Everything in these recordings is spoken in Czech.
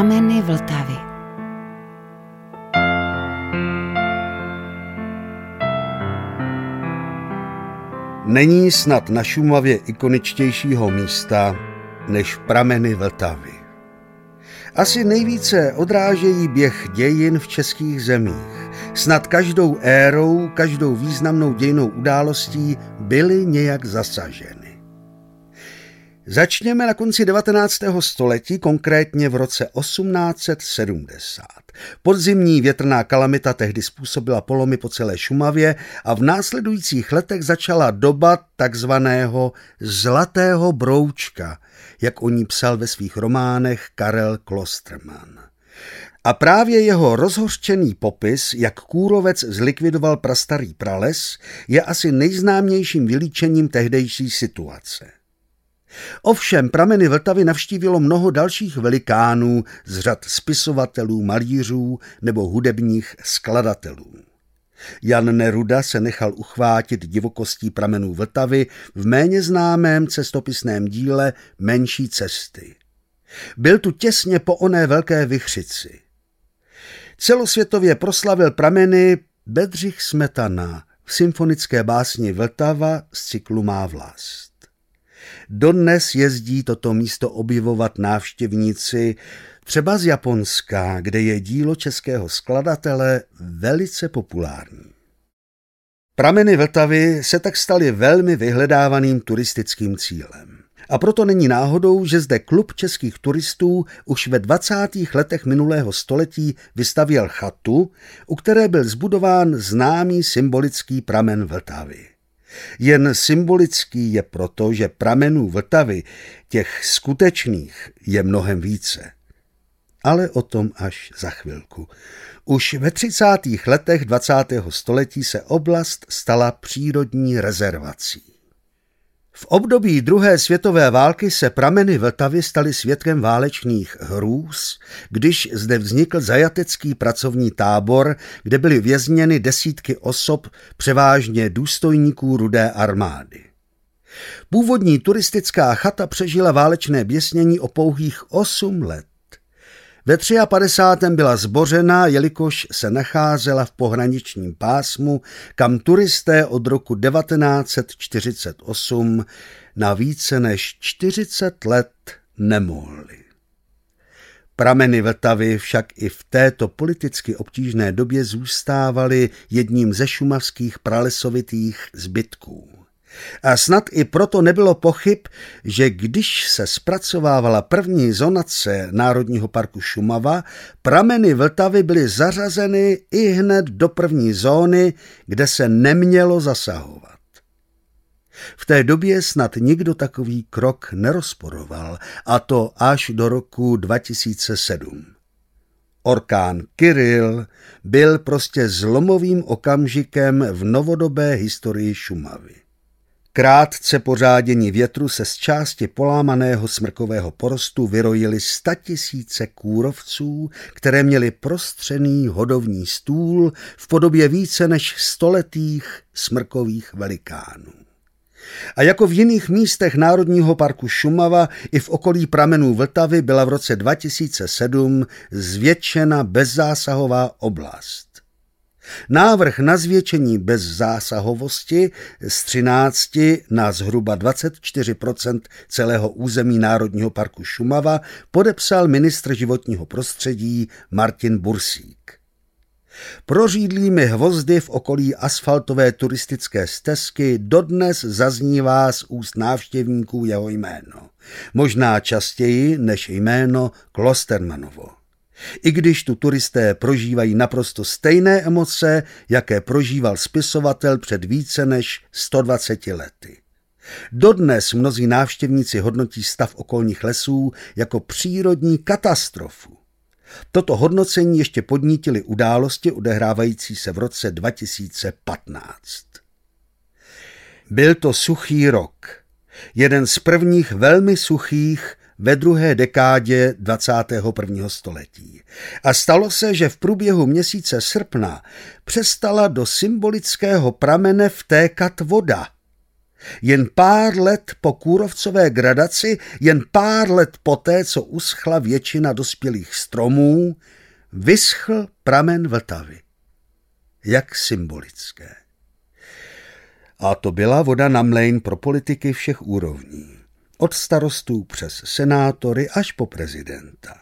Prameny Vltavy. Není snad na Šumavě ikoničtějšího místa než prameny Vltavy. Asi nejvíce odrážejí běh dějin v českých zemích. Snad každou érou, každou významnou dějnou událostí byly nějak zasaženy. Začněme na konci 19. století, konkrétně v roce 1870. Podzimní větrná kalamita tehdy způsobila polomy po celé Šumavě a v následujících letech začala doba takzvaného zlatého broučka, jak o ní psal ve svých románech Karel Klosterman. A právě jeho rozhořčený popis, jak kůrovec zlikvidoval prastarý prales, je asi nejznámějším vylíčením tehdejší situace. Ovšem prameny Vltavy navštívilo mnoho dalších velikánů z řad spisovatelů, malířů nebo hudebních skladatelů. Jan Neruda se nechal uchvátit divokostí pramenů Vltavy v méně známém cestopisném díle Menší cesty. Byl tu těsně po oné velké vychřici. Celosvětově proslavil prameny Bedřich Smetana v symfonické básni Vltava z cyklu Má vlast. Dodnes jezdí toto místo objevovat návštěvníci třeba z Japonska, kde je dílo českého skladatele velice populární. Prameny Vltavy se tak staly velmi vyhledávaným turistickým cílem. A proto není náhodou, že zde klub českých turistů už ve 20. letech minulého století vystavěl chatu, u které byl zbudován známý symbolický pramen Vltavy. Jen symbolický je proto, že pramenů Vltavy, těch skutečných, je mnohem více. Ale o tom až za chvilku. Už ve 30. letech 20. století se oblast stala přírodní rezervací. V období druhé světové války se prameny Vltavy staly svědkem válečných hrůz, když zde vznikl zajatecký pracovní tábor, kde byly vězněny desítky osob, převážně důstojníků rudé armády. Původní turistická chata přežila válečné běsnění o pouhých 8 let. Ve 53. byla zbořena, jelikož se nacházela v pohraničním pásmu, kam turisté od roku 1948 na více než 40 let nemohli. Prameny Vltavy však i v této politicky obtížné době zůstávaly jedním ze šumavských pralesovitých zbytků. A snad i proto nebylo pochyb, že když se zpracovávala první zonace Národního parku Šumava, prameny Vltavy byly zařazeny i hned do první zóny, kde se nemělo zasahovat. V té době snad nikdo takový krok nerozporoval, a to až do roku 2007. Orkán Kiril byl prostě zlomovým okamžikem v novodobé historii Šumavy. Krátce po řádění větru se z části polámaného smrkového porostu vyrojili statisíce kůrovců, které měly prostřený hodovní stůl v podobě více než stoletých smrkových velikánů. A jako v jiných místech Národního parku Šumava i v okolí pramenů Vltavy byla v roce 2007 zvětšena bezzásahová oblast. Návrh na zvětšení bez zásahovosti z 13 na zhruba 24% celého území Národního parku Šumava podepsal ministr životního prostředí Martin Bursík. Prořídlými hvozdy v okolí asfaltové turistické stezky dodnes zaznívá z úst návštěvníků jeho jméno. Možná častěji než jméno Klostermanovo. I když tu turisté prožívají naprosto stejné emoce, jaké prožíval spisovatel před více než 120 lety. Dodnes mnozí návštěvníci hodnotí stav okolních lesů jako přírodní katastrofu. Toto hodnocení ještě podnítily události odehrávající se v roce 2015. Byl to suchý rok. Jeden z prvních velmi suchých, ve druhé dekádě 21. století. A stalo se, že v průběhu měsíce srpna přestala do symbolického pramene vtékat voda. Jen pár let po kůrovcové gradaci, jen pár let poté, co uschla většina dospělých stromů, vyschl pramen Vltavy. Jak symbolické. A to byla voda na mlejn pro politiky všech úrovní. Od starostů přes senátory až po prezidenta.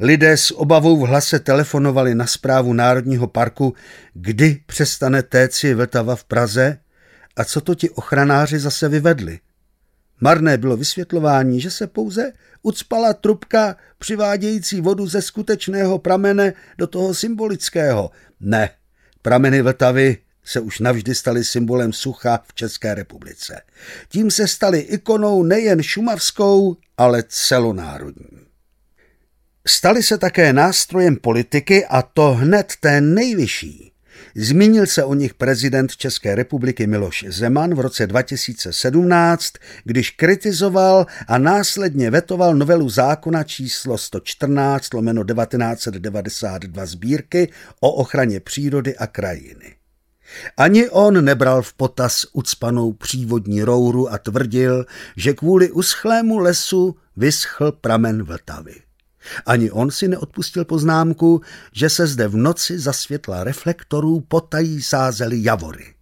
Lidé s obavou v hlase telefonovali na zprávu Národního parku, kdy přestane téci Vltava v Praze a co to ti ochranáři zase vyvedli. Marné bylo vysvětlování, že se pouze ucpala trubka přivádějící vodu ze skutečného pramene do toho symbolického. Ne, prameny Vltavy se už navždy staly symbolem sucha v České republice. Tím se staly ikonou nejen šumavskou, ale celonárodní. Staly se také nástrojem politiky a to hned té nejvyšší. Zmínil se o nich prezident České republiky Miloš Zeman v roce 2017, když kritizoval a následně vetoval novelu zákona číslo 114 lomeno 1992 sbírky o ochraně přírody a krajiny. Ani on nebral v potaz ucpanou přívodní rouru a tvrdil, že kvůli uschlému lesu vyschl pramen Vltavy. Ani on si neodpustil poznámku, že se zde v noci za světla reflektorů potají sázely javory.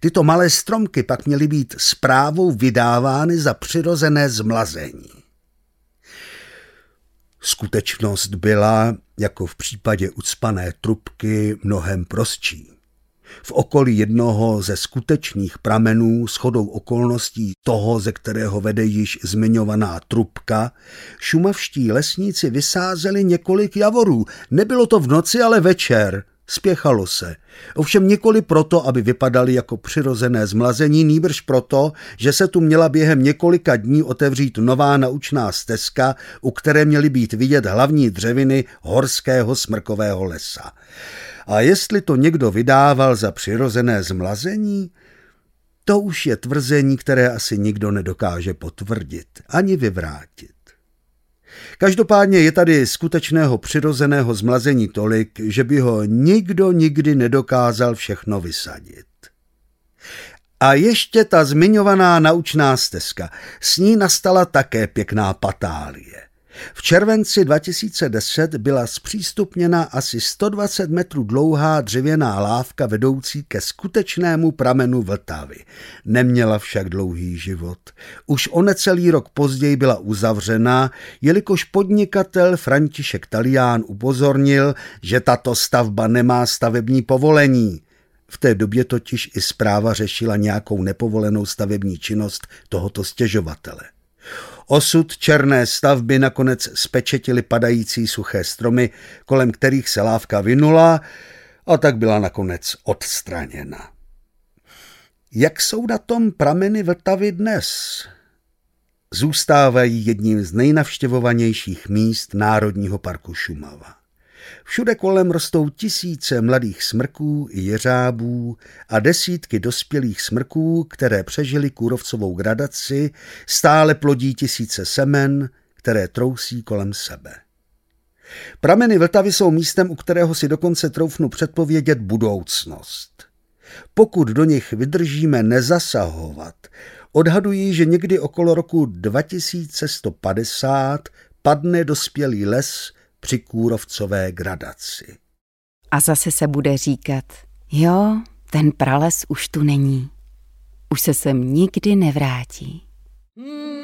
Tyto malé stromky pak měly být zprávou vydávány za přirozené zmlazení. Skutečnost byla, jako v případě ucpané trubky, mnohem prostší. V okolí jednoho ze skutečných pramenů s chodou okolností toho, ze kterého vede již zmiňovaná trubka, šumavští lesníci vysázeli několik javorů. Nebylo to v noci, ale večer. Spěchalo se. Ovšem nikoli proto, aby vypadali jako přirozené zmlazení, nýbrž proto, že se tu měla během několika dní otevřít nová naučná stezka, u které měly být vidět hlavní dřeviny horského smrkového lesa. A jestli to někdo vydával za přirozené zmlazení, to už je tvrzení, které asi nikdo nedokáže potvrdit ani vyvrátit. Každopádně je tady skutečného přirozeného zmlazení tolik, že by ho nikdo nikdy nedokázal všechno vysadit. A ještě ta zmiňovaná naučná stezka. S ní nastala také pěkná patálie. V červenci 2010 byla zpřístupněna asi 120 metrů dlouhá dřevěná lávka vedoucí ke skutečnému pramenu Vltavy. Neměla však dlouhý život. Už o necelý rok později byla uzavřena, jelikož podnikatel František Talián upozornil, že tato stavba nemá stavební povolení. V té době totiž i zpráva řešila nějakou nepovolenou stavební činnost tohoto stěžovatele. Osud černé stavby nakonec spečetili padající suché stromy, kolem kterých se lávka vynula a tak byla nakonec odstraněna. Jak jsou na tom prameny Vltavy dnes? Zůstávají jedním z nejnavštěvovanějších míst Národního parku Šumava. Všude kolem rostou tisíce mladých smrků i jeřábů a desítky dospělých smrků, které přežili kůrovcovou gradaci, stále plodí tisíce semen, které trousí kolem sebe. Prameny Vltavy jsou místem, u kterého si dokonce troufnu předpovědět budoucnost. Pokud do nich vydržíme nezasahovat, odhadují, že někdy okolo roku 2150 padne dospělý les při kůrovcové gradaci. A zase se bude říkat, jo, ten prales už tu není. Už se sem nikdy nevrátí. Mm.